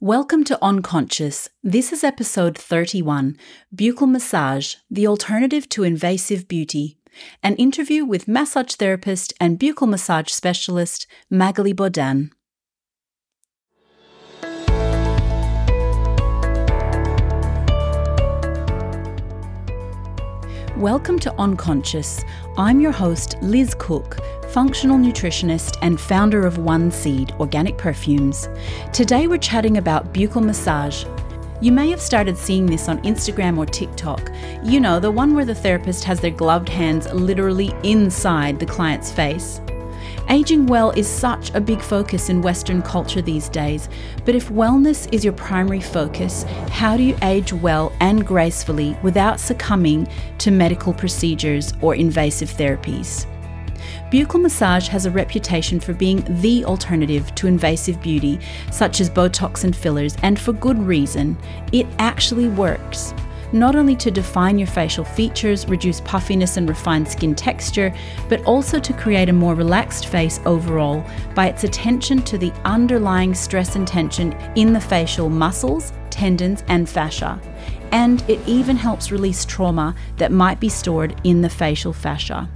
Welcome to On.Conscious. This is episode 31 Buccal Massage, the alternative to invasive beauty. An interview with massage therapist and buccal massage specialist Magalie Bodin. Welcome to On.Conscious. I'm your host, Liz Cook, functional nutritionist and founder of One Seed Organic Perfumes. Today we're chatting about buccal massage. You may have started seeing this on Instagram or TikTok. You know, the one where the therapist has their gloved hands literally inside the client's face. Aging well is such a big focus in Western culture these days, but if wellness is your primary focus, how do you age well and gracefully without succumbing to medical procedures or invasive therapies? Buccal massage has a reputation for being the alternative to invasive beauty, such as Botox and fillers, and for good reason. It actually works not only to define your facial features, reduce puffiness, and refine skin texture, but also to create a more relaxed face overall by its attention to the underlying stress and tension in the facial muscles, tendons, and fascia. And it even helps release trauma that might be stored in the facial fascia.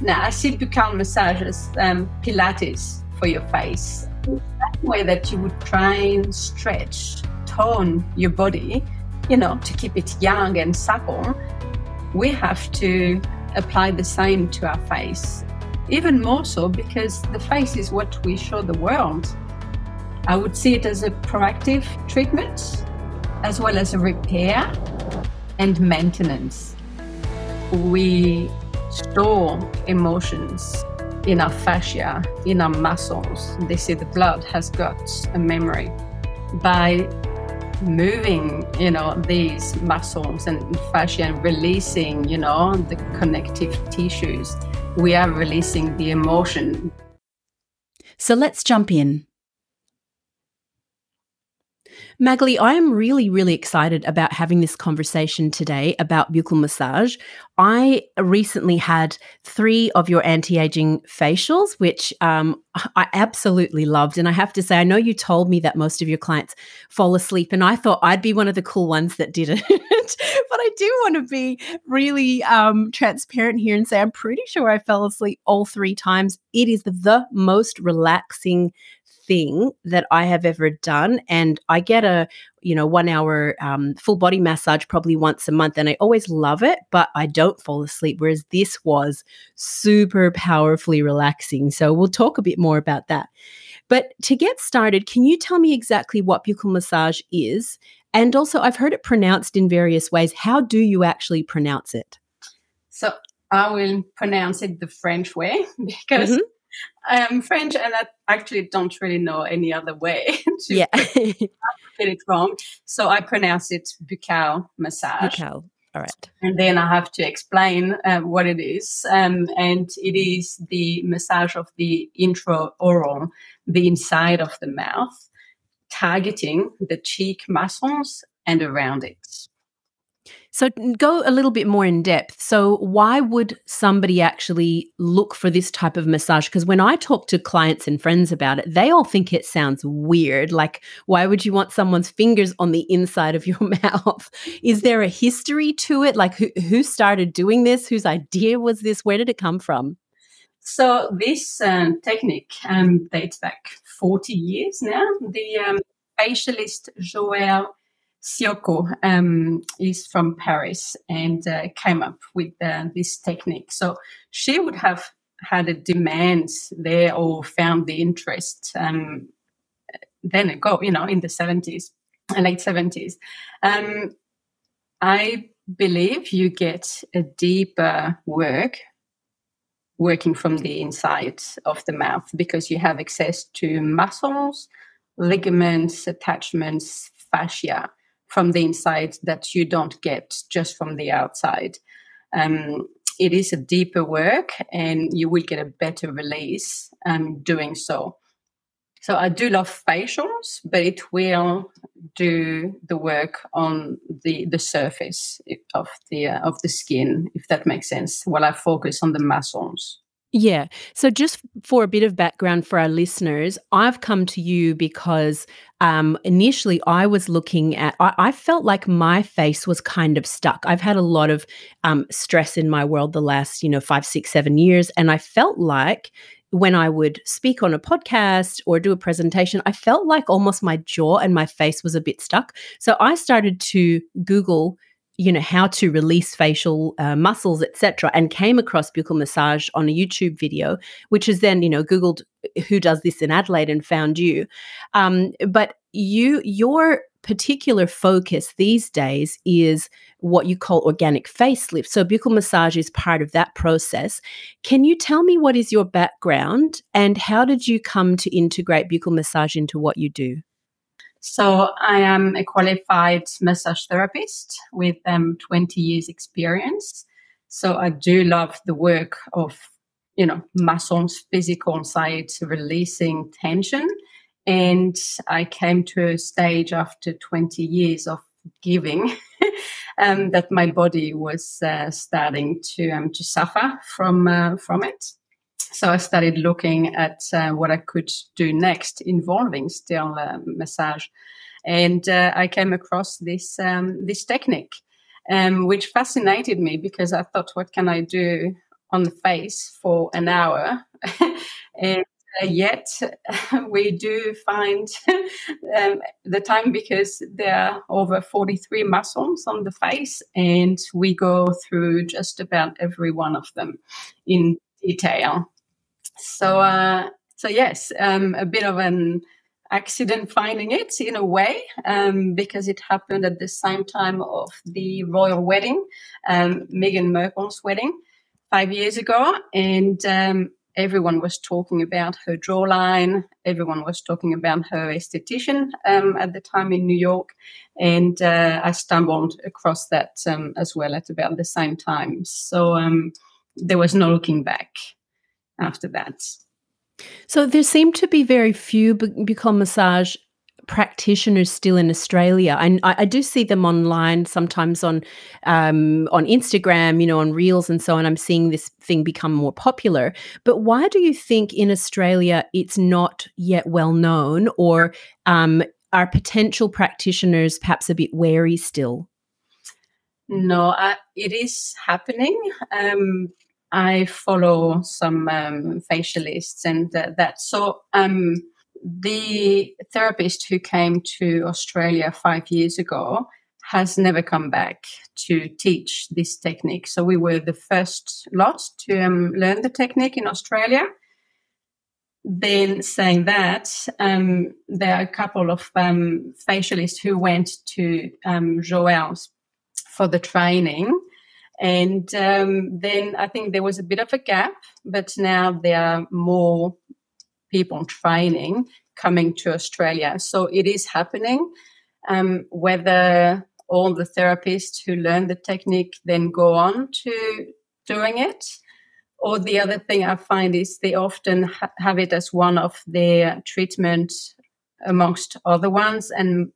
Now, I see buccal massages, um, Pilates for your face. That way that you would try and stretch, tone your body you know, to keep it young and supple, we have to apply the same to our face. Even more so because the face is what we show the world. I would see it as a proactive treatment as well as a repair and maintenance. We store emotions in our fascia, in our muscles. They say the blood has got a memory. By moving, you know, these muscles and fascia and releasing, you know, the connective tissues, we are releasing the emotion. So let's jump in. Magalie, I am really, really excited about having this conversation today about buccal massage. I recently had three of your anti aging facials, which um, I absolutely loved. And I have to say, I know you told me that most of your clients fall asleep, and I thought I'd be one of the cool ones that didn't. but I do want to be really um, transparent here and say I'm pretty sure I fell asleep all three times. It is the most relaxing thing that I have ever done. And I get a, you know, one hour um, full body massage probably once a month. And I always love it, but I don't fall asleep. Whereas this was super powerfully relaxing. So we'll talk a bit more about that. But to get started, can you tell me exactly what buccal massage is? And also, I've heard it pronounced in various ways. How do you actually pronounce it? So I will pronounce it the French way because mm-hmm. I am French and I actually don't really know any other way to yeah. get it wrong. So I pronounce it buccal massage. Buccal. All right. And then I have to explain uh, what it is. Um, and it is the massage of the intraoral, the inside of the mouth, targeting the cheek muscles and around it. So go a little bit more in depth. So why would somebody actually look for this type of massage? Because when I talk to clients and friends about it, they all think it sounds weird. Like, why would you want someone's fingers on the inside of your mouth? Is there a history to it? Like, who, who started doing this? Whose idea was this? Where did it come from? So this um, technique um, dates back 40 years now. The um, facialist Joëlle Ciocco um, is from Paris and uh, came up with uh, this technique. So she would have had a demand there or found the interest um, then ago, you know, in the 70s, uh, late 70s. Um, I believe you get a deeper work working from the inside of the mouth because you have access to muscles, ligaments, attachments, fascia from the inside that you don't get just from the outside. Um, it is a deeper work and you will get a better release um, doing so. So I do love facials, but it will do the work on the the surface of the uh, of the skin, if that makes sense. While I focus on the muscles. Yeah. So, just for a bit of background for our listeners, I've come to you because um, initially I was looking at, I, I, felt like my face was kind of stuck. I've had a lot of um, stress in my world the last, you know, five, six, seven years. And I felt like when I would speak on a podcast or do a presentation, I felt like almost my jaw and my face was a bit stuck. So, I started to Google you know how to release facial uh, muscles etc and came across buccal massage on a youtube video which is then you know googled uh, who does this in adelaide and found you. Um, but you your particular focus these days is what you call organic facelift. So buccal massage is part of that process. Can you tell me what is your background and how did you come to integrate buccal massage into what you do so I am a qualified massage therapist with um, 20 years experience. So I do love the work of, you know, muscles, physical side, releasing tension. And I came to a stage after 20 years of giving um, that my body was uh, starting to um, to suffer from uh, from it. So I started looking at uh, what I could do next involving still uh, massage. And uh, I came across this, um, this technique, um, which fascinated me because I thought, what can I do on the face for an hour? and uh, yet we do find um, the time because there are over 43 muscles on the face and we go through just about every one of them in detail so, uh, so yes, um, a bit of an accident finding it in a way um, because it happened at the same time of the royal wedding, um, Meghan Markle's wedding five years ago, and um, everyone was talking about her jawline. Everyone was talking about her esthetician um, at the time in New York, and uh, I stumbled across that um, as well at about the same time. So um, there was no looking back after that. So there seem to be very few buccal massage practitioners still in Australia. I, I do see them online sometimes on um, on Instagram, you know, on Reels and so on. I'm seeing this thing become more popular. But why do you think in Australia it's not yet well known, or um, are potential practitioners perhaps a bit wary still? No, uh, it is happening. Um, I follow some um, facialists and uh, that. So um, the therapist who came to Australia five years ago has never come back to teach this technique. So we were the first lot to um, learn the technique in Australia. Then saying that, um, there are a couple of um, facialists who went to um, Joëlle's for the training and um, then I think there was a bit of a gap, but now there are more people training coming to Australia. So it is happening. Um, whether all the therapists who learn the technique then go on to doing it, or the other thing I find is they often ha- have it as one of their treatment amongst other ones, and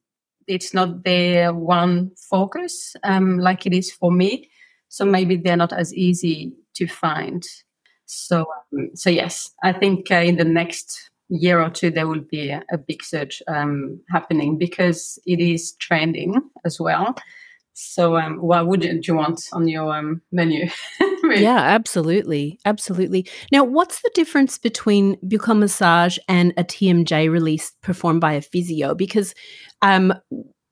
it's not their one focus um, like it is for me. So maybe they're not as easy to find. So, um, so yes, I think uh, in the next year or two there will be a, a big surge um, happening because it is trending as well. So, um, what would you want on your um, menu? yeah, absolutely, absolutely. Now, what's the difference between buccal massage and a TMJ release performed by a physio? Because um,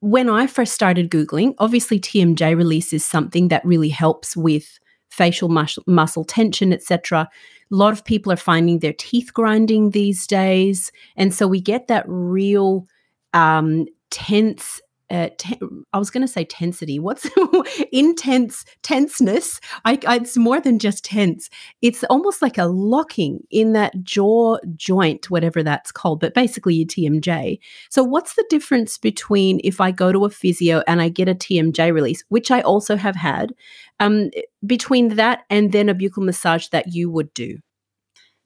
when I first started Googling, obviously TMJ release is something that really helps with facial muscle, muscle tension, etc. A lot of people are finding their teeth grinding these days. And so we get that real um, tense uh, ten- I was going to say tensity. What's intense tenseness? I, I, it's more than just tense. It's almost like a locking in that jaw joint, whatever that's called, but basically your TMJ. So, what's the difference between if I go to a physio and I get a TMJ release, which I also have had, um, between that and then a buccal massage that you would do?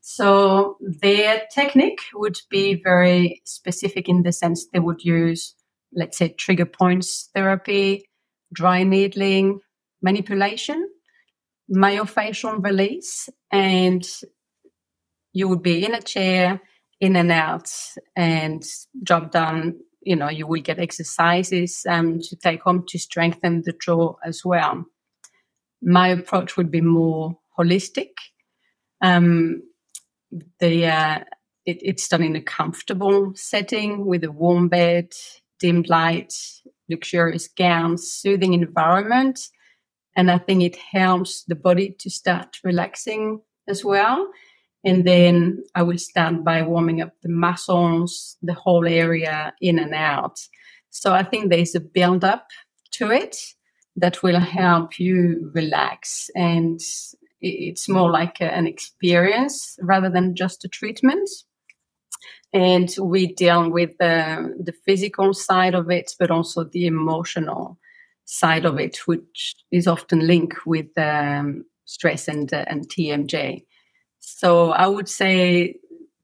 So, their technique would be very specific in the sense they would use let's say, trigger points therapy, dry needling, manipulation, myofascial release, and you would be in a chair, in and out, and job done. You know, you will get exercises um, to take home to strengthen the jaw as well. My approach would be more holistic. Um, the uh, it, it's done in a comfortable setting with a warm bed, dimmed light, luxurious gowns, soothing environment. And I think it helps the body to start relaxing as well. And then I will start by warming up the muscles, the whole area in and out. So I think there's a build up to it that will help you relax. And it's more like an experience rather than just a treatment and we deal with the, the physical side of it, but also the emotional side of it, which is often linked with um, stress and, uh, and TMJ. So I would say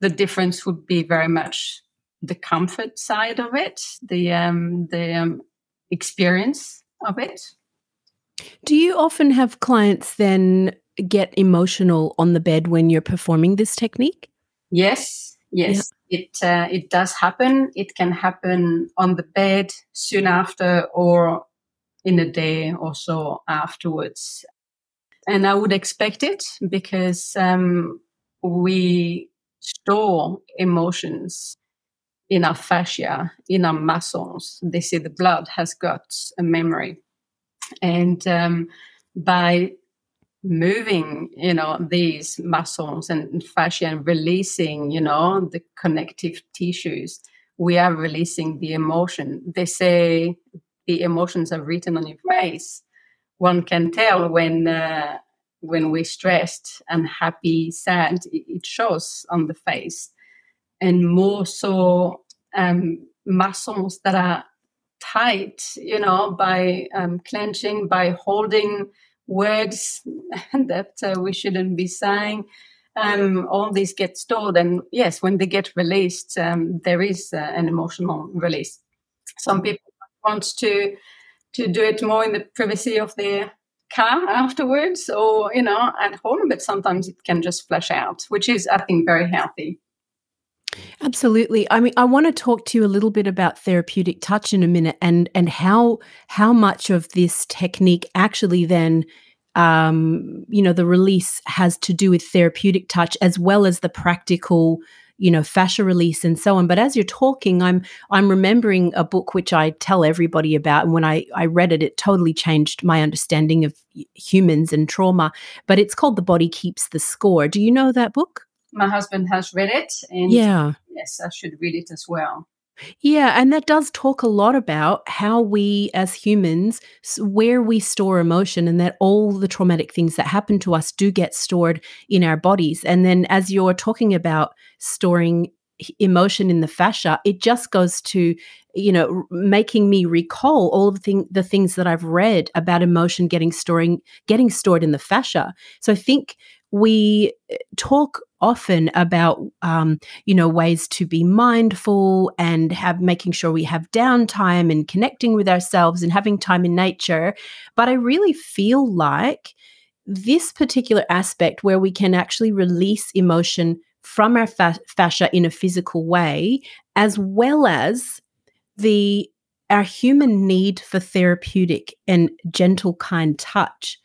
the difference would be very much the comfort side of it, the um, the um, experience of it. Do you often have clients then get emotional on the bed when you're performing this technique? Yes, yes it uh, it does happen. It can happen on the bed soon after, or in a day or so afterwards. And I would expect it because um, we store emotions in our fascia, in our muscles. They say the blood has got a memory. And um, by moving you know these muscles and fascia and releasing you know the connective tissues. We are releasing the emotion. They say the emotions are written on your face one can tell when uh, when we're stressed unhappy sad. It shows on the face. And more so um, muscles that are tight you know by um, clenching by holding words that uh, we shouldn't be saying. Um, all these get stored, and yes, when they get released, um, there is uh, an emotional release. Some people want to to do it more in the privacy of their car afterwards, or you know, at home. But sometimes it can just flash out, which is, I think, very healthy. Absolutely. I mean, I want to talk to you a little bit about therapeutic touch in a minute, and and how how much of this technique actually then, um, you know, the release has to do with therapeutic touch as well as the practical, you know, fascia release and so on. But as you're talking, I'm I'm remembering a book which I tell everybody about, and when I I read it, it totally changed my understanding of humans and trauma. But it's called The Body Keeps the Score. Do you know that book? My husband has read it and yeah yes i should read it as well yeah, and that does talk a lot about how we as humans, where we store emotion, and that all the traumatic things that happen to us do get stored in our bodies. And then, as you're talking about storing emotion in the fascia, it just goes to, you know, making me recall all of the, thing, the things that I've read about emotion getting storing getting stored in the fascia. So I think we eh, talk often about um, you know ways to be mindful and have making sure we have downtime and connecting with ourselves and having time in nature. But i really feel like this particular aspect where we can actually release emotion from our fa- fascia in a physical way as well as the our human need for therapeutic and gentle kind touch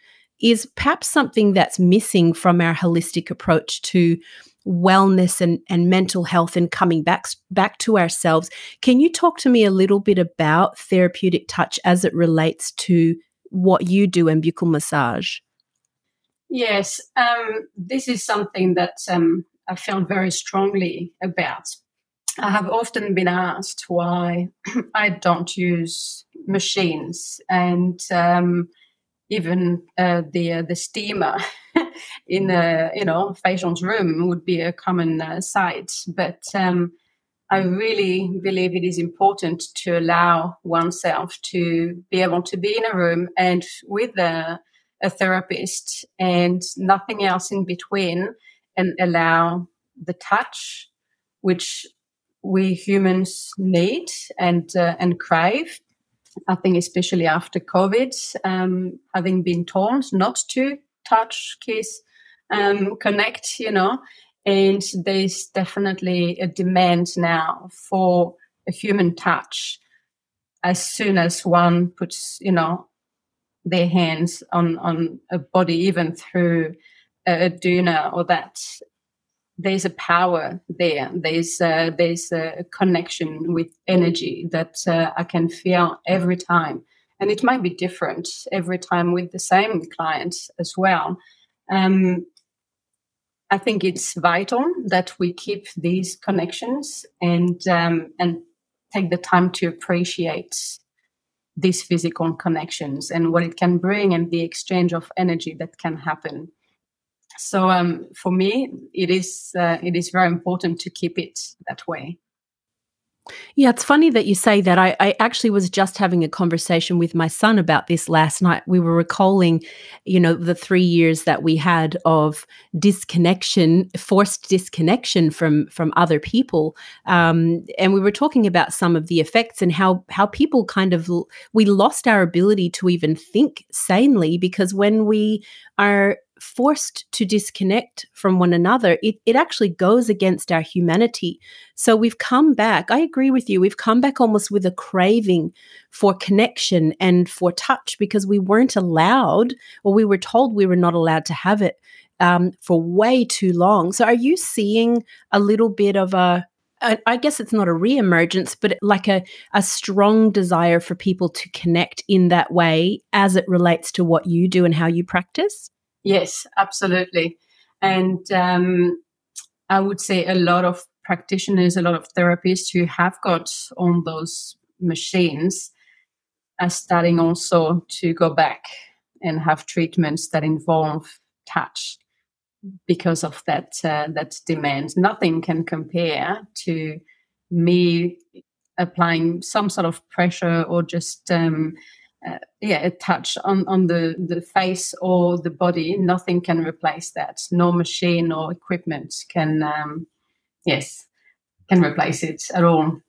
is perhaps something that's missing from our holistic approach to wellness and, and mental health and coming back back to ourselves. Can you talk to me a little bit about therapeutic touch as it relates to what you do in buccal massage? Yes, um, this is something that um, I felt very strongly about. I have often been asked why I don't use machines, and um, even uh, the uh, the steamer in a you know Feijon's room would be a common uh, sight. But um, I really believe it is important to allow oneself to be able to be in a room and with a, a therapist and nothing else in between, and allow the touch, which we humans need and uh, and crave I think especially after COVID, um, having been told not to touch, kiss, um, connect, you know, And there's definitely a demand now for a human touch as soon as one puts, you know, their hands on, on a body, even through a, a doona or that, there's a power there. There's a, there's a connection with energy that uh, I can feel every time, and it might be different every time with the same client as well. Um, I think it's vital that we keep these connections and um, and take the time to appreciate these physical connections and what it can bring and the exchange of energy that can happen. So um, for me, it is uh, it is very important to keep it that way. Yeah, it's funny that you say that. I, I, actually was just having a conversation with my son about this last night. We were recalling, you know, the three years that we had of disconnection, forced disconnection from from other people, um, and we were talking about some of the effects and how how people kind of we lost our ability to even think sanely because when we are forced to disconnect from one another, it, it actually goes against our humanity. So we've come back, I agree with you, we've come back almost with a craving for connection and for touch because we weren't allowed, or we were told we were not allowed to have it um, for way too long. So are you seeing a little bit of a I guess it's not a re-emergence, but like a, a strong desire for people to connect in that way as it relates to what you do and how you practice? Yes, absolutely. And um, I would say a lot of practitioners, a lot of therapists who have got on those machines are starting also to go back and have treatments that involve touch because of that uh, that demand. Nothing can compare to me applying some sort of pressure or just um, uh, yeah, a touch on, on the, the face or the body. Nothing can replace that. No machine or equipment can, um, yes, can replace it at all.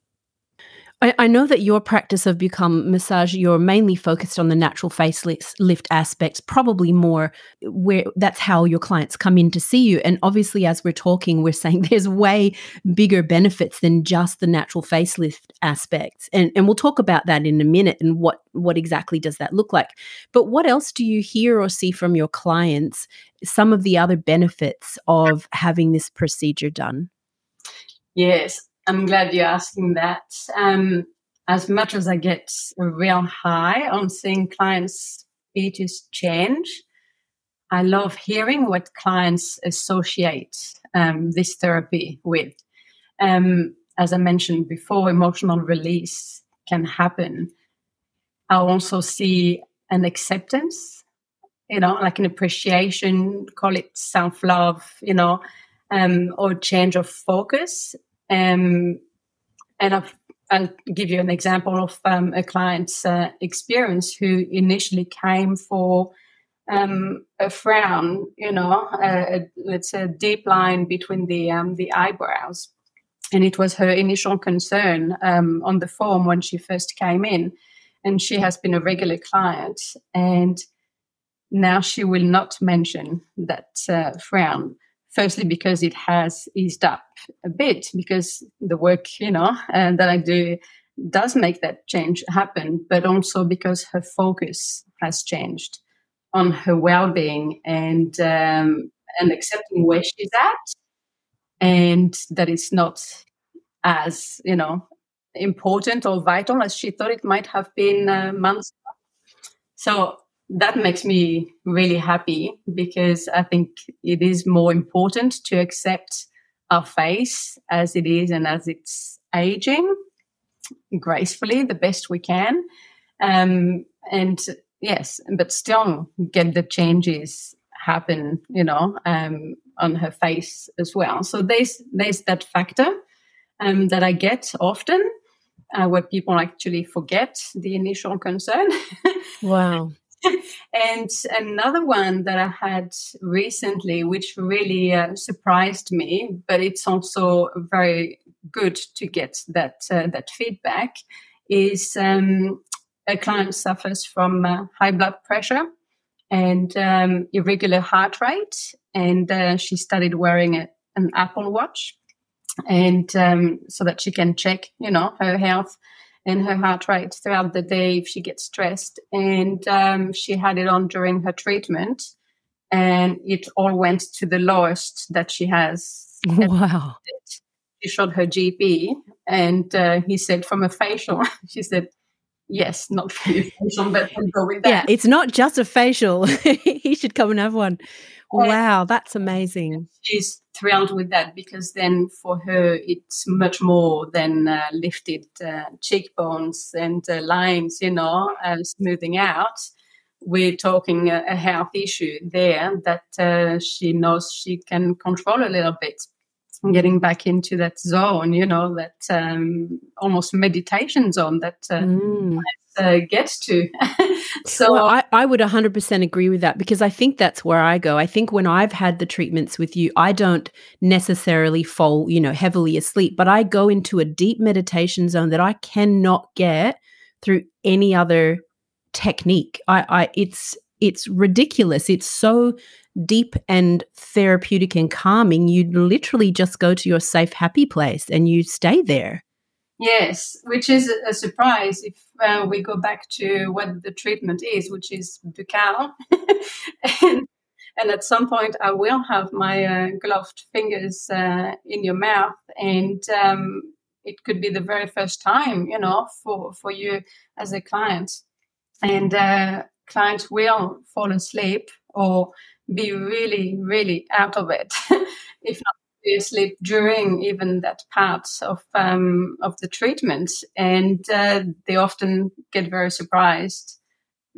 I, I, know that your practice of Buccal massage, you're mainly focused on the natural facelift aspects, probably more where that's how your clients come in to see you. And obviously, as we're talking, we're saying there's way bigger benefits than just the natural facelift aspects. And, and we'll talk about that in a minute and what, what exactly does that look like. But what else do you hear or see from your clients? Some of the other benefits of having this procedure done? Yes, I'm glad you're asking that. Um, as much as I get a real high on seeing clients' features change, I love hearing what clients associate um, this therapy with. Um, as I mentioned before, emotional release can happen. I also see an acceptance, you know, like an appreciation, call it self love, you know, um, or change of focus um, and i will give you an example of um, a client's uh, experience who initially came for um, a frown, you know, let's say a deep line between the um, the eyebrows, and it was her initial concern um, on the form when she first came in, and she has been a regular client, and now she will not mention that uh, frown firstly because it has eased up a bit because the work you know and that i do does make that change happen but also because her focus has changed on her well-being and um, and accepting where she's at and that it's not as you know important or vital as she thought it might have been uh, months ago. so that makes me really happy because I think it is more important to accept our face as it is and as it's aging gracefully the best we can. Um, and yes, but still get the changes happen, you know, um, on her face as well. So there's there's that factor um, that I get often uh, where people actually forget the initial concern. wow. and another one that I had recently, which really uh, surprised me, but it's also very good to get that uh, that feedback, is um, a client suffers from uh, high blood pressure and um, irregular heart rate, and uh, she started wearing a, an Apple Watch, and um, so that she can check, you know, her health and her heart rate throughout the day if she gets stressed. And um, she had it on during her treatment, and it all went to the lowest that she has. Wow. She showed her GP, and uh, he said, from a facial, she said, yes, not for you facial, but we'll go with that. Yeah, it's not just a facial. he should come and have one. Wow, that's amazing. She's thrilled with that because then for her it's much more than uh, lifted uh, cheekbones and uh, lines, you know, uh, smoothing out. We're talking a, a health issue there that uh, she knows she can control a little bit getting back into that zone, you know, that um, almost meditation zone that uh, mm. uh, gets to. so well, I, I would 100% agree with that because I think that's where I go. I think when I've had the treatments with you, I don't necessarily fall, you know, heavily asleep, but I go into a deep meditation zone that I cannot get through any other technique. I, I it's it's ridiculous. It's so deep and therapeutic and calming, you literally just go to your safe, happy place and you stay there. Yes, which is a surprise if uh, we go back to what the treatment is, which is buccal. and, and, at some point, I will have my uh, gloved fingers uh, in your mouth, and um, it could be the very first time, you know, for, for you as a client. And uh, clients will fall asleep or be really, really out of it, if not asleep during even that part of um, of the treatment, and uh, they often get very surprised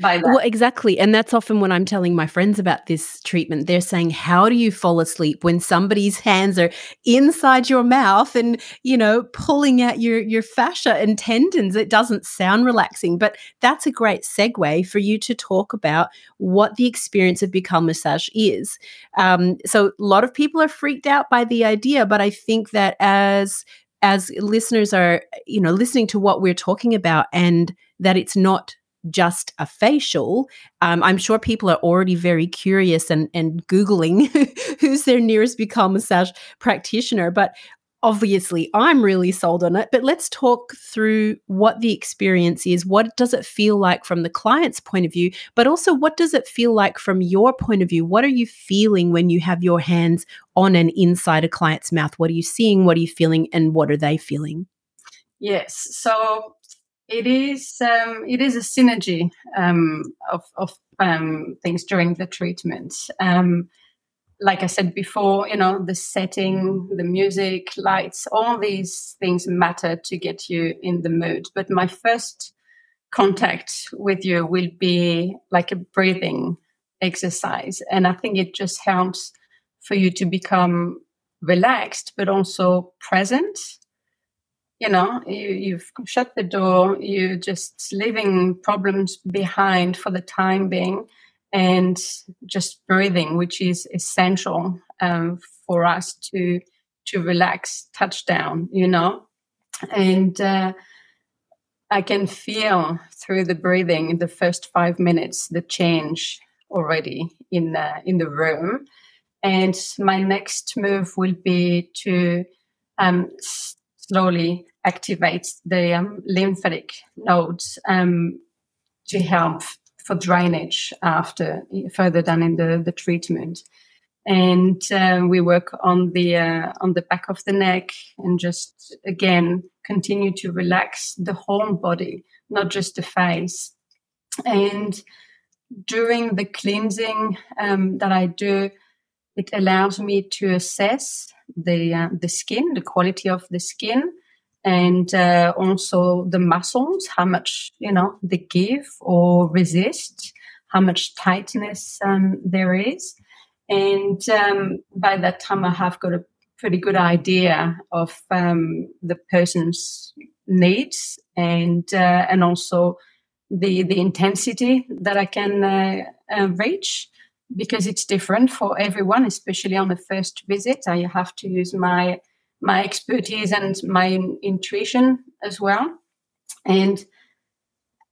by that. Well, exactly. And that's often when I'm telling my friends about this treatment, they're saying, How do you fall asleep when somebody's hands are inside your mouth and, you know, pulling out your, your fascia and tendons? It doesn't sound relaxing, but that's a great segue for you to talk about what the experience of Buccal massage is. Um, so a lot of people are freaked out by the idea, but I think that as as listeners are you know listening to what we're talking about and that it's not just a facial. Um, I'm sure people are already very curious and, and Googling who's their nearest Buccal massage practitioner. But obviously, I'm really sold on it. But let's talk through what the experience is. What does it feel like from the client's point of view? But also, what does it feel like from your point of view? What are you feeling when you have your hands on and inside a client's mouth? What are you seeing? What are you feeling? And what are they feeling? Yes. So it is um, it is a synergy um, of, of um, things during the treatment. Um, like I said before, you know, the setting, the music, lights, all these things matter to get you in the mood. But my first contact with you will be like a breathing exercise. And I think it just helps for you to become relaxed, but also present you know you, you've shut the door you're just leaving problems behind for the time being and just breathing which is essential um, for us to to relax touch down you know? And uh, i can feel through the breathing in the first five minutes the change already in the in the room. And my next move will be to um, slowly activates the um, lymphatic nodes um, to help for drainage after further down in the, the treatment. And uh, we work on the uh, on the back of the neck and just again continue to relax the whole body, not just the face. And during the cleansing um, that I do, it allows me to assess the uh, the skin, the quality of the skin, and uh, also the muscles, how much you know they give or resist, how much tightness um, there is, and um, by that time I have got a pretty good idea of um, the person's needs and uh, and also the the intensity that I can uh, uh reach because it's different for everyone, especially on the first visit. I have to use my my expertise and my intuition as well. And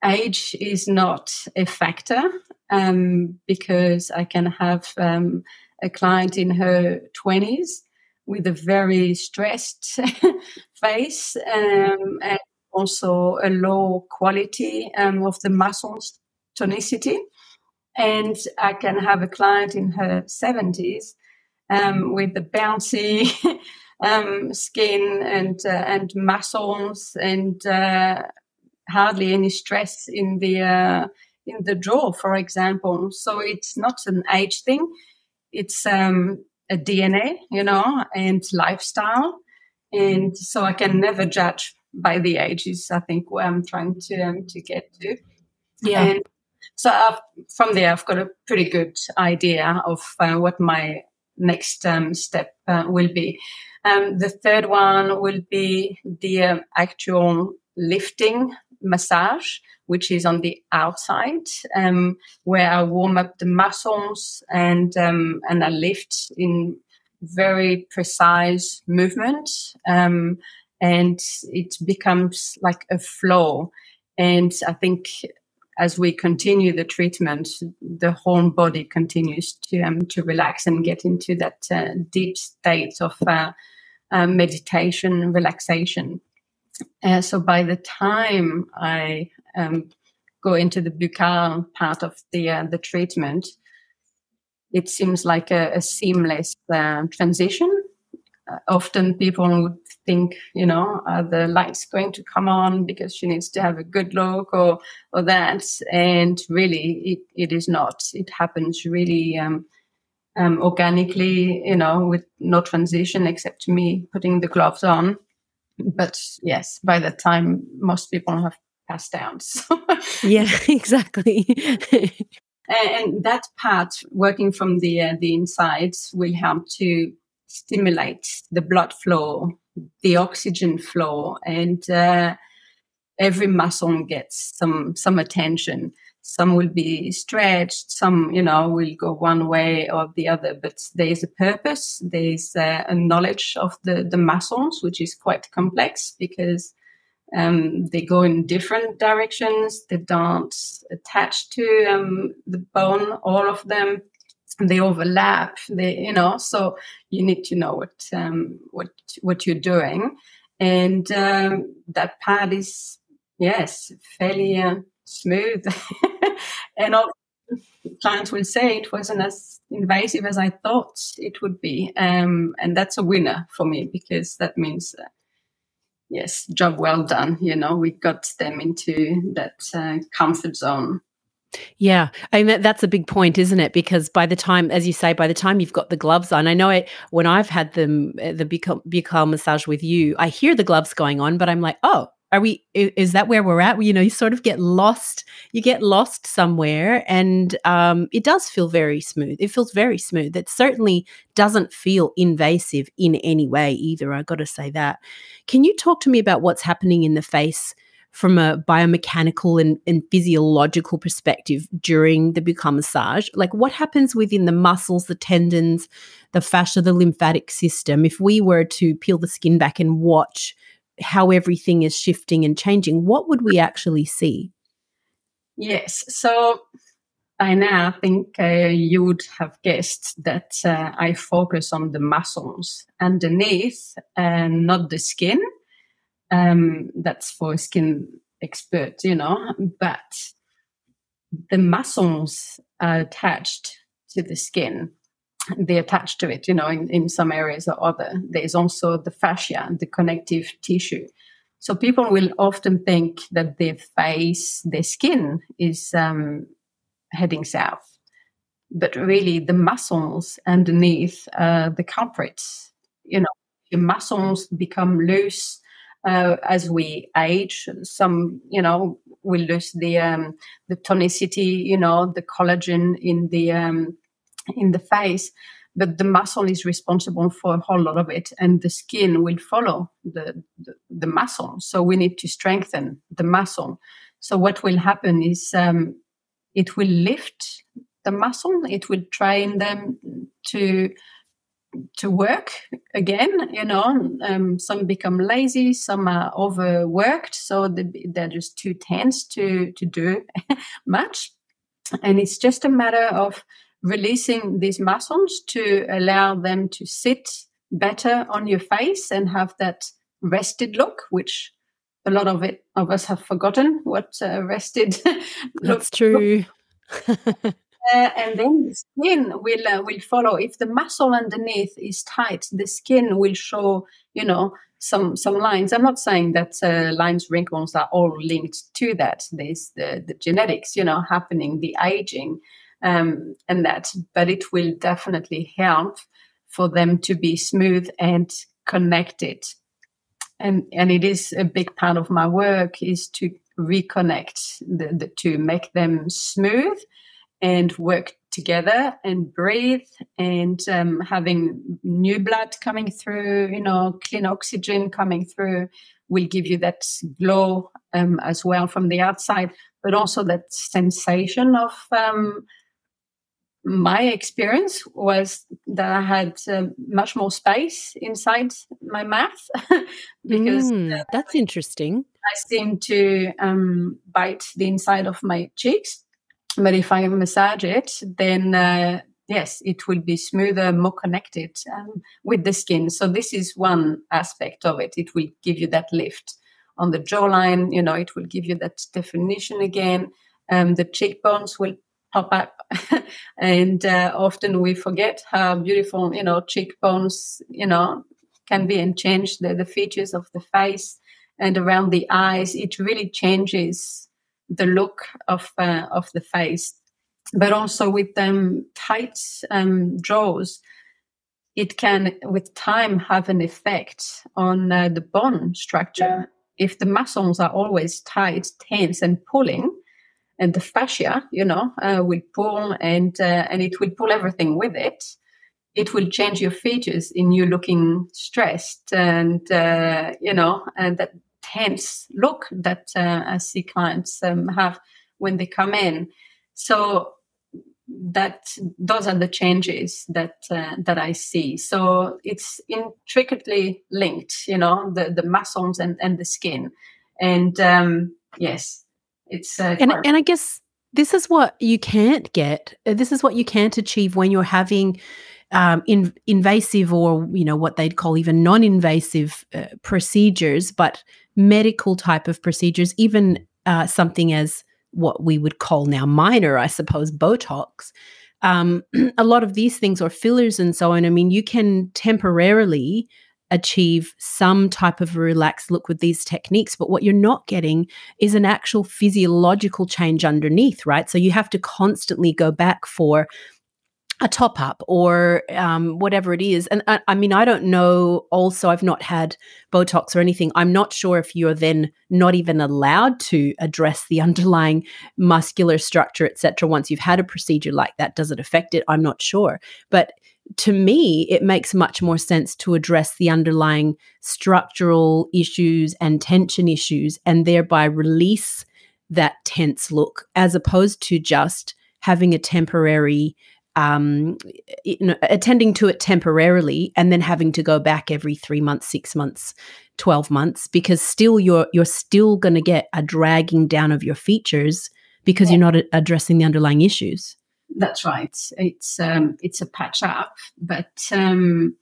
age is not a factor um, because I can have um, a client in her 20s with a very stressed face um, and also a low quality um, of the muscles tonicity. And I can have a client in her 70s um, with the bouncy um, skin and uh, and muscles and uh, hardly any stress in the uh, in the jaw, for example. So it's not an age thing; it's um, a DNA, you know, and lifestyle. And so I can never judge by the ages. I think where I'm trying to um, to get to. Yeah. And so I've, from there, I've got a pretty good idea of uh, what my next um, step uh, will be. Um, the third one will be the um, actual lifting massage, which is on the outside, um, where I warm up the muscles and um, and I lift in very precise movement, um, and it becomes like a flow. And I think as we continue the treatment, the whole body continues to um, to relax and get into that uh, deep state of uh, uh, meditation, relaxation. Uh, so by the time I um, go into the buccal part of the uh, the treatment, it seems like a, a seamless uh, transition. Uh, often people would think, you know, are the lights going to come on because she needs to have a good look or or that, and really, it, it is not. It happens really. Um, um, organically, you know, with no transition except me putting the gloves on but yes, by that time most people have passed out. So. yeah, exactly. and that part, working from the uh, the inside, will help to stimulate the blood flow, the oxygen flow, and uh, every muscle gets some some attention. Some will be stretched some you know will go one way or the other but there's a purpose there's uh, a knowledge of the the muscles which is quite complex because um, they go in different directions they don't attach to um, the bone all of them they overlap they you know so you need to know what um, what what you're doing and um, that part is yes fairly uh, smooth. and all clients will say it wasn't as invasive as I thought it would be. Um, and that's a winner for me because that means, uh, yes, job well done. You know, we got them into that uh, comfort zone. Yeah, I mean that's a big point, isn't it? Because by the time, as you say, by the time you've got the gloves on, I know it, when I've had them uh, the buccal massage with you, I hear the gloves going on, but I'm like, oh, are we is that where we're at? You know you sort of get lost you get lost somewhere and um, it does feel very smooth. It feels very smooth. It certainly doesn't feel invasive in any way either i got to say that. Can you talk to me about what's happening in the face from a biomechanical and, and physiological perspective during the buccal massage like what happens within the muscles the tendons the fascia the lymphatic system if we were to peel the skin back and watch how everything is shifting and changing, what would we actually see? Yes. So now, I think uh, you would have guessed that uh, I focus on the muscles underneath and not the skin. Um, that's for skin expert, you know, but the muscles are attached to the skin they attach to it, you know, in, in some areas or other. There's also the fascia, the connective tissue. So people will often think that their face, their skin is um, heading south. But really, the muscles underneath uh, the culprits, you know, your muscles become loose uh, as we age. Some, you know, we lose the um, the tonicity, you know, the collagen in the um, in the face but the muscle is responsible for a whole lot of it and the skin will follow the, the, the muscle so we need to strengthen the muscle so what will happen is um, it will lift the muscle it will train them to to work again you know um, some become lazy some are overworked so they're just too tense to to do much and it's just a matter of releasing these muscles to allow them to sit better on your face and have that rested look, which a lot of it of us have forgotten what uh, rested. looks true. Uh, and then the skin will uh, will follow. If the muscle underneath is tight, the skin will show, you know, some some lines. I'm not saying that uh, lines, wrinkles are all linked to that. There's the the genetics, you know, happening, the aging, um, and that. But it will definitely help for them to be smooth and connected. And and it is a big part of my work is to reconnect the, the to make them smooth and work together and breathe and um, having new blood coming through, you know, clean oxygen coming through will give you that glow um, as well from the outside, but also that sensation of. Um, my experience was that I had uh, much more space inside my mouth because mm, that's interesting. I seem to um, bite the inside of my cheeks but if I massage it, then uh, yes, it will be smoother, more connected um, with the skin. So this is one aspect of it. It will give you that lift on the jawline. You know, it will give you that definition again. Um, the cheekbones will pop up, and uh, often we forget how beautiful you know cheekbones you know can be and change the, the features of the face and around the eyes. It really changes the look of uh, of the face, but also with them tight um, jaws, it can with time have an effect on uh, the bone structure. If the muscles are always tight, tense, and pulling, and the fascia, you know, uh, will pull and uh, and it will pull everything with it. It will change your features in you looking stressed and uh, you know and that tense look that uh, I see clients um, have when they come in. So that those are the changes that uh, that I see. So it's intricately linked, you know, the the muscles and and the skin, and um, yes, it's uh, and and I guess this is what you can't get. Uh, this is what you can't achieve when you're having um, in, invasive or you know what they'd call even non-invasive uh, procedures, but medical type of procedures, even uh, something as what we would call now minor, I suppose, Botox. Um, a lot of these things or fillers and so on. I mean, you can temporarily achieve some type of a relaxed look with these techniques, but what you're not getting is an actual physiological change underneath, right? So you have to constantly go back for a top up or um, whatever it is. And I, I, mean, I don't know. Also, I've not had Botox or anything. I'm not sure if you're then not even allowed to address the underlying muscular structure, etc. Once you've had a procedure like that, does it affect it? I'm not sure. But to me, it makes much more sense to address the underlying structural issues and tension issues, and thereby release that tense look, as opposed to just having a temporary um, you know, attending to it temporarily and then having to go back every three months, six months, twelve months, because still you're you're still going to get a dragging down of your features because yeah. you're not a- addressing the underlying issues. That's right. It's um, it's a patch up, but um,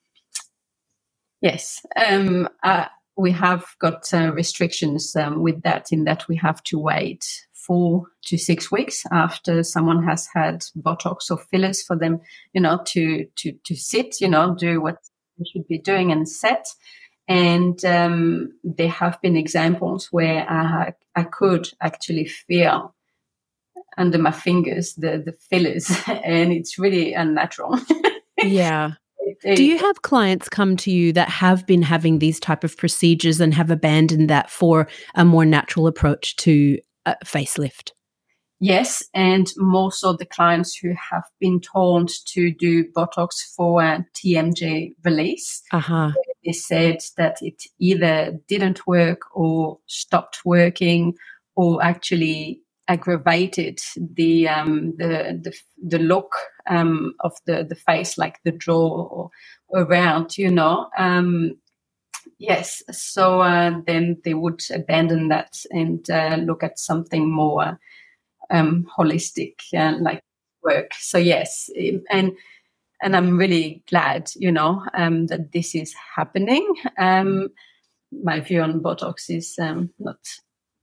yes, um, uh, we have got uh, restrictions um, with that. In that we have to wait four to six weeks after someone has had Botox or fillers for them, you know, to to to sit, you know, do what they should be doing and set. And um, there have been examples where I I could actually feel under my fingers the the fillers, and it's really unnatural. yeah. Do you have clients come to you that have been having these type of procedures and have abandoned that for a more natural approach to a facelift? Yes, and more so the clients who have been told to do Botox for a TMJ release. Uh-huh. They said that it either didn't work or stopped working or actually aggravated the um, the, the, the look um, of the the face, like the jaw or around, you know. Um, Yes. So uh, then they would abandon that and uh, look at something more um, holistic, uh, like work. So yes, and and I'm really glad, you know, um, that this is happening. Um, my view on Botox is um, not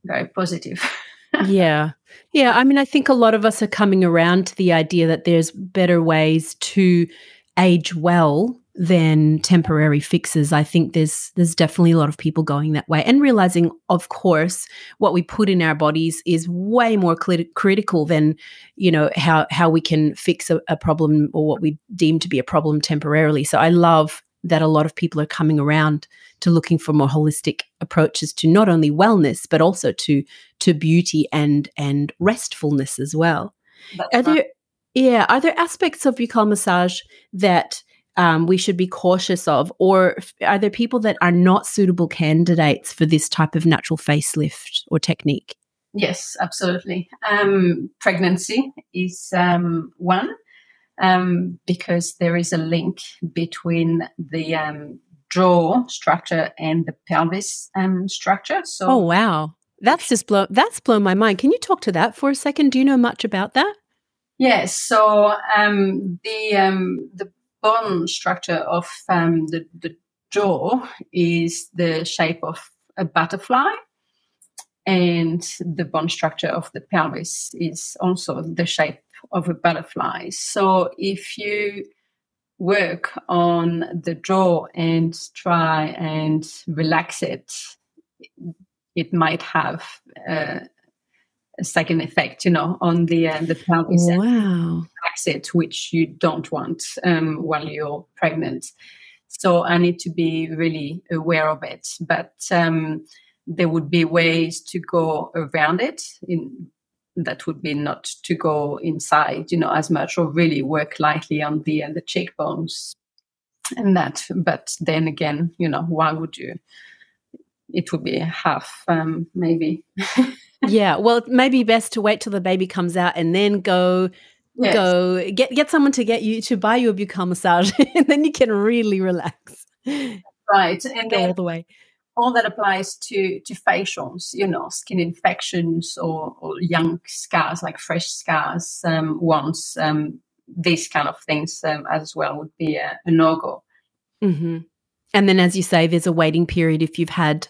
very positive. yeah. Yeah. I mean, I think a lot of us are coming around to the idea that there's better ways to age well than temporary fixes. I think there's there's definitely a lot of people going that way and realizing, of course, what we put in our bodies is way more cl- critical than you know how how we can fix a, a problem or what we deem to be a problem temporarily. So I love that a lot of people are coming around to looking for more holistic approaches to not only wellness but also to to beauty and and restfulness as well. That's are there yeah, are there aspects of buccal massage that um, we should be cautious of, or are there people that are not suitable candidates for this type of natural facelift or technique? Yes, absolutely. Um, pregnancy is um, one um, because there is a link between the um, jaw structure and the pelvis um, structure. So, oh wow, that's just blown that's blown my mind. Can you talk to that for a second? Do you know much about that? Yes. So um, the um, the bone structure of um, the, the jaw is the shape of a butterfly, and the bone structure of the pelvis is also the shape of a butterfly. So if you work on the jaw and try and relax it, it might have a second effect, you know, on the uh, the pelvis. Wow. Relax it, which you don't want um, while you're pregnant. So I need to be really aware of it. But um, there would be ways to go around it in that would be not to go inside, you know, as much or really work lightly on the uh, the cheekbones and that. But then again, you know, why would you? It would be half, um, maybe. yeah, well, it may be best to wait till the baby comes out and then go yes. go get get someone to get you to buy you a buccal massage, and then you can really relax. Right, and go all the way all that applies to to facials, you know, skin infections or, or young scars, like fresh scars, um, once um, these kind of things um, as well would be a, a no go. Mm-hmm. And then, as you say, there's a waiting period if you've had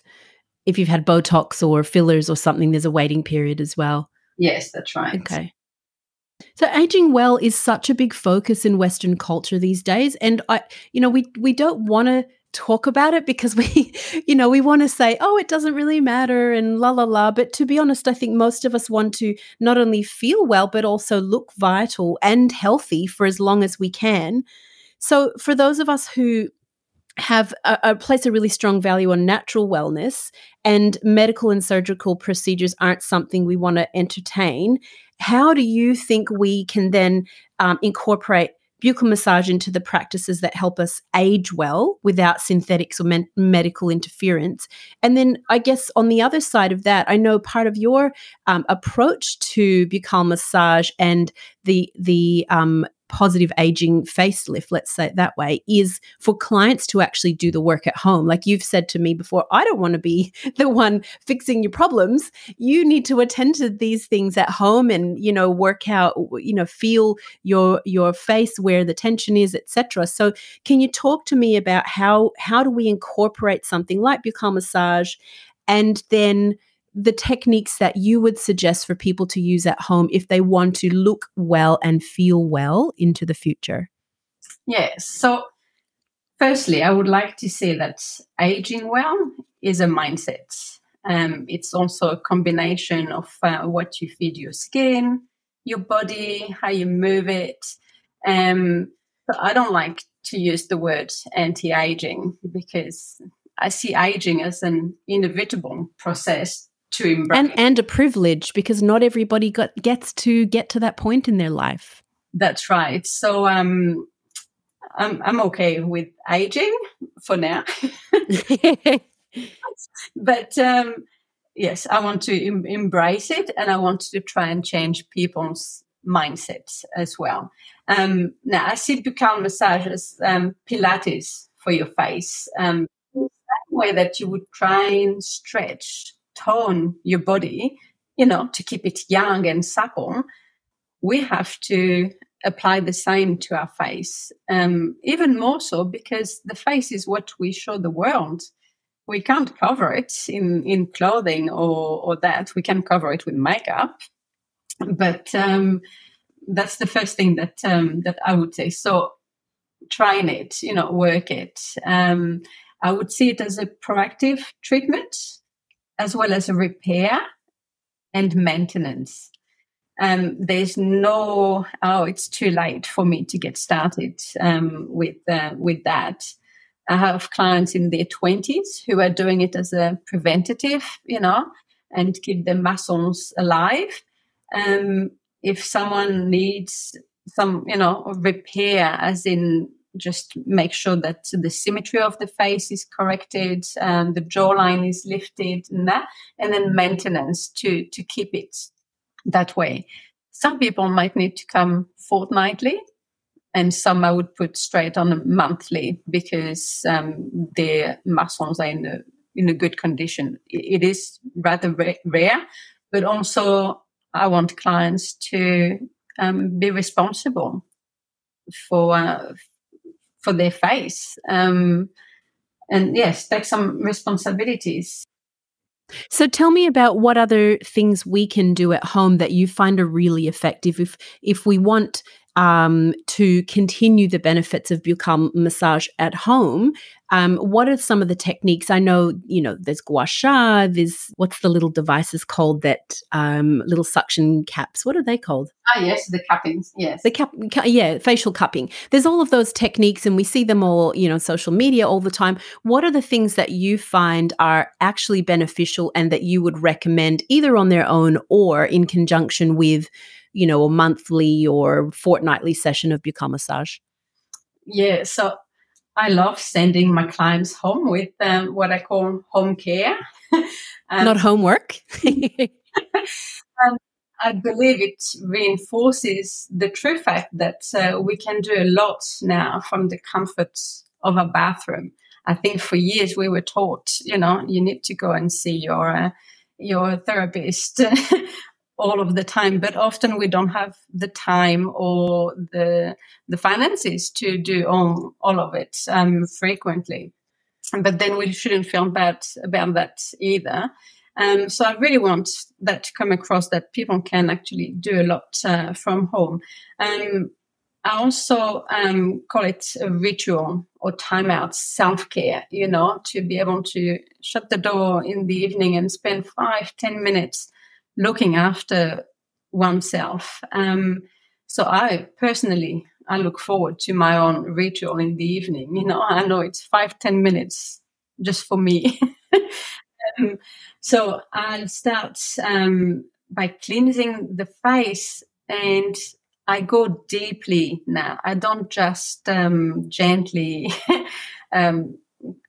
if you've had Botox or fillers or something. There's a waiting period as well. Yes, that's right. Okay. So aging well is such a big focus in Western culture these days, and I, you know, we we don't want to talk about it because we, you know, we want to say, oh, it doesn't really matter and la la la. But to be honest, I think most of us want to not only feel well, but also look vital and healthy for as long as we can. So for those of us who have a, a, place a really strong value on natural wellness and medical and surgical procedures aren't something we want to entertain how do you think we can then um, incorporate buccal massage into the practices that help us age well without synthetics or men- medical interference. And then, I guess, on the other side of that, I know part of your um, approach to buccal massage and the the um, positive aging facelift, let's say it that way, is for clients to actually do the work at home. Like you've said to me before, I don't want to be the one fixing your problems. You need to attend to these things at home and, you know, work out, you know, feel your your face where the tension is, etc. So can you talk to me about how how do we incorporate something like buccal massage and then the techniques that you would suggest for people to use at home if they want to look well and feel well into the future? Yes. So, firstly, I would like to say that aging well is a mindset. Um, it's also a combination of uh, what you feed your skin, your body, how you move it. Um, so I don't like to use the word anti aging because I see aging as an inevitable process to embrace. And, and a privilege because not everybody got, gets to get to that point in their life. That's right. So um, I'm, I'm okay with aging for now. but um, yes, I want to em- embrace it and I want to try and change people's mindsets as well. Um, now, I see buccal massage as um, Pilates for your face. Um, the same way that you would try and stretch tone your body, you know, to keep it young and supple, we have to apply the same to our face. Um, even more so because the face is what we show the world. We can't cover it in, in clothing or, or that. We can cover it with makeup. But um, that's the first thing that um, that I would say. So trying it, you know, work it. Um, I would see it as a proactive treatment as well as repair and maintenance. Um, there's no oh it's too late for me to get started um, with uh, with that. I have clients in their twenties who are doing it as a preventative, you know, and keep the muscles alive. Um, if someone needs some, you know, repair, as in just make sure that the symmetry of the face is corrected, and the jawline is lifted, and that, and then maintenance to to keep it that way. Some people might need to come fortnightly, and some I would put straight on monthly because um, their muscles are in a in a good condition. It is rather rare, but also I want clients to um, be responsible for uh, for their face, um, and yes, take some responsibilities. So tell me about what other things we can do at home that you find are really effective if if we want um, to continue the benefits of buccal massage at home. Um, what are some of the techniques? I know, you know, there's gua sha, there's what's the little devices called that um, little suction caps? What are they called? Ah, yes, the cuppings, yes. The cap, yeah, facial cupping. There's all of those techniques, and we see them all, you know, social media all the time. What are the things that you find are actually beneficial and that you would recommend either on their own or in conjunction with you know, a monthly or fortnightly session of buccal massage? Yeah, so I love sending my clients home with um, what I call home care. um, Not homework. um, I believe it reinforces the true fact that uh, we can do a lot now from the comfort of a bathroom. I think for years we were taught, you know, you need to go and see your uh, your therapist all of the time, but often we don't have the time or the the finances to do all all of it um, frequently. But then we shouldn't feel bad about that either. Um, so I really want that to come across that people can actually do a lot uh, from home. Um, I also um, call it a ritual or timeout self care, you know, to be able to shut the door in the evening and spend five, ten minutes looking after oneself. Um, so I personally, I look forward to my own ritual in the evening. You know, I know it's five, ten minutes just for me. um, so I'll start um, by cleansing the face and I go deeply now. I don't just um, gently um,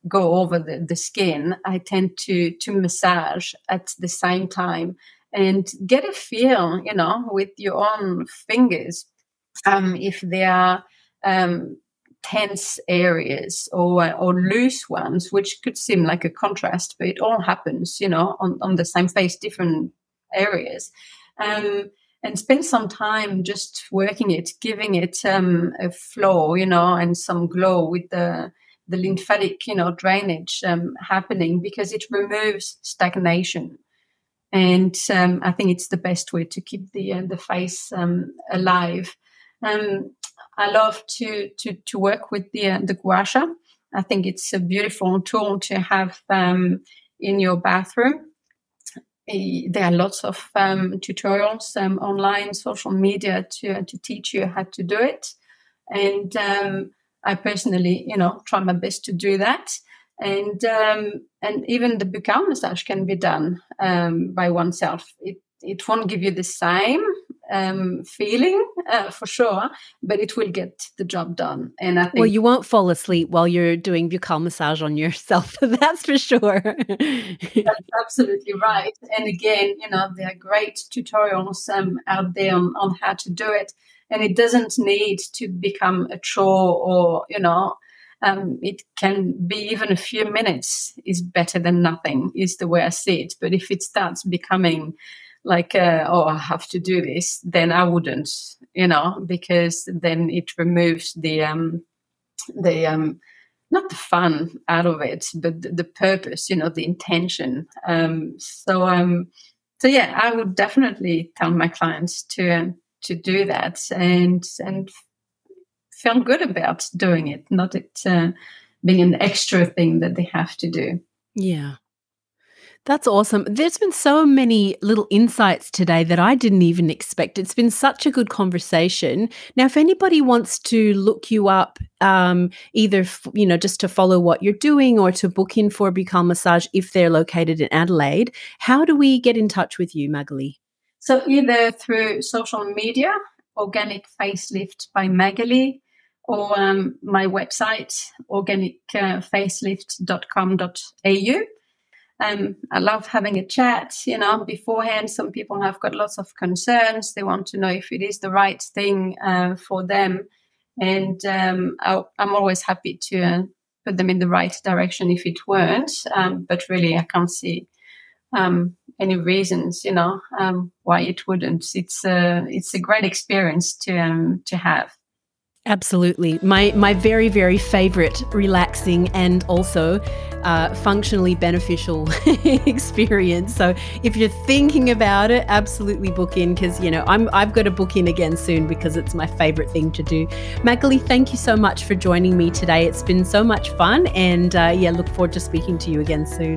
go over the, the skin. I tend to to massage at the same time and get a feel, you know, with your own fingers, um, if there are um, tense areas or or loose ones, which could seem like a contrast, but it all happens, you know, on, on the same face, different areas. Um, and spend some time just working it, giving it um, a flow, you know, and some glow with the the lymphatic, you know, drainage um, happening because it removes stagnation and um, I think it's the best way to keep the uh, the face um, alive. Um, I love to to to work with the uh, the gua sha. I think it's a beautiful tool to have um, in your bathroom. There are lots of um, tutorials um, online, social media to to teach you how to do it, and I personally, you know, try my best to do that and um, and even the buccal massage can be done um, by oneself. It it won't give you the same um, feeling uh, for sure, but it will get the job done. And I think well, you won't fall asleep while you're doing buccal massage on yourself. that's for sure. that's absolutely right. And again, you know, there are great tutorials um, out there on, on how to do it, and it doesn't need to become a chore or you know um, it can be even a few minutes is better than nothing is the way I see it. But if it starts becoming like, uh, oh, I have to do this, then I wouldn't, you know, because then it removes the, um, the, um, not the fun out of it, but the, the purpose, you know, the intention. Um, so, um, so yeah, I would definitely tell my clients to um, to do that and and feel good about doing it, not it uh, being an extra thing that they have to do. Yeah. That's awesome. There's been so many little insights today that I didn't even expect. It's been such a good conversation. Now, if anybody wants to look you up, um, either f- you know just to follow what you're doing or to book in for Buccal Massage if they're located in Adelaide, how do we get in touch with you, Magalie? So either through social media, Organic Facelift by Magalie, or um, my website, organicfacelift.com.au. Um, I love having a chat, you know, beforehand. Some people have got lots of concerns. They want to know if it is the right thing uh, for them. And um, I, am always happy to uh, put them in the right direction if it weren't. Um, but really, I can't see um, any reasons, you know, um, why it wouldn't. It's a, it's a great experience to, um, to have. Absolutely. My my very very favorite relaxing and also uh, functionally beneficial experience. So if you're thinking about it, absolutely book in because you know I'm I've got to book in again soon because it's my favorite thing to do. Magalie, thank you so much for joining me today. It's been so much fun, and uh, yeah, look forward to speaking to you again soon.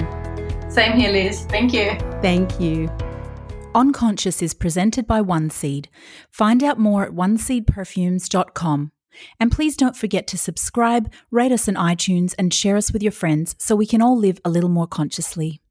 Same here, Liz. Thank you. Thank you. On.Conscious is presented by One Seed. Find out more at oneseedperfumes.com. And please don't forget to subscribe, rate us on iTunes, and share us with your friends so we can all live a little more consciously.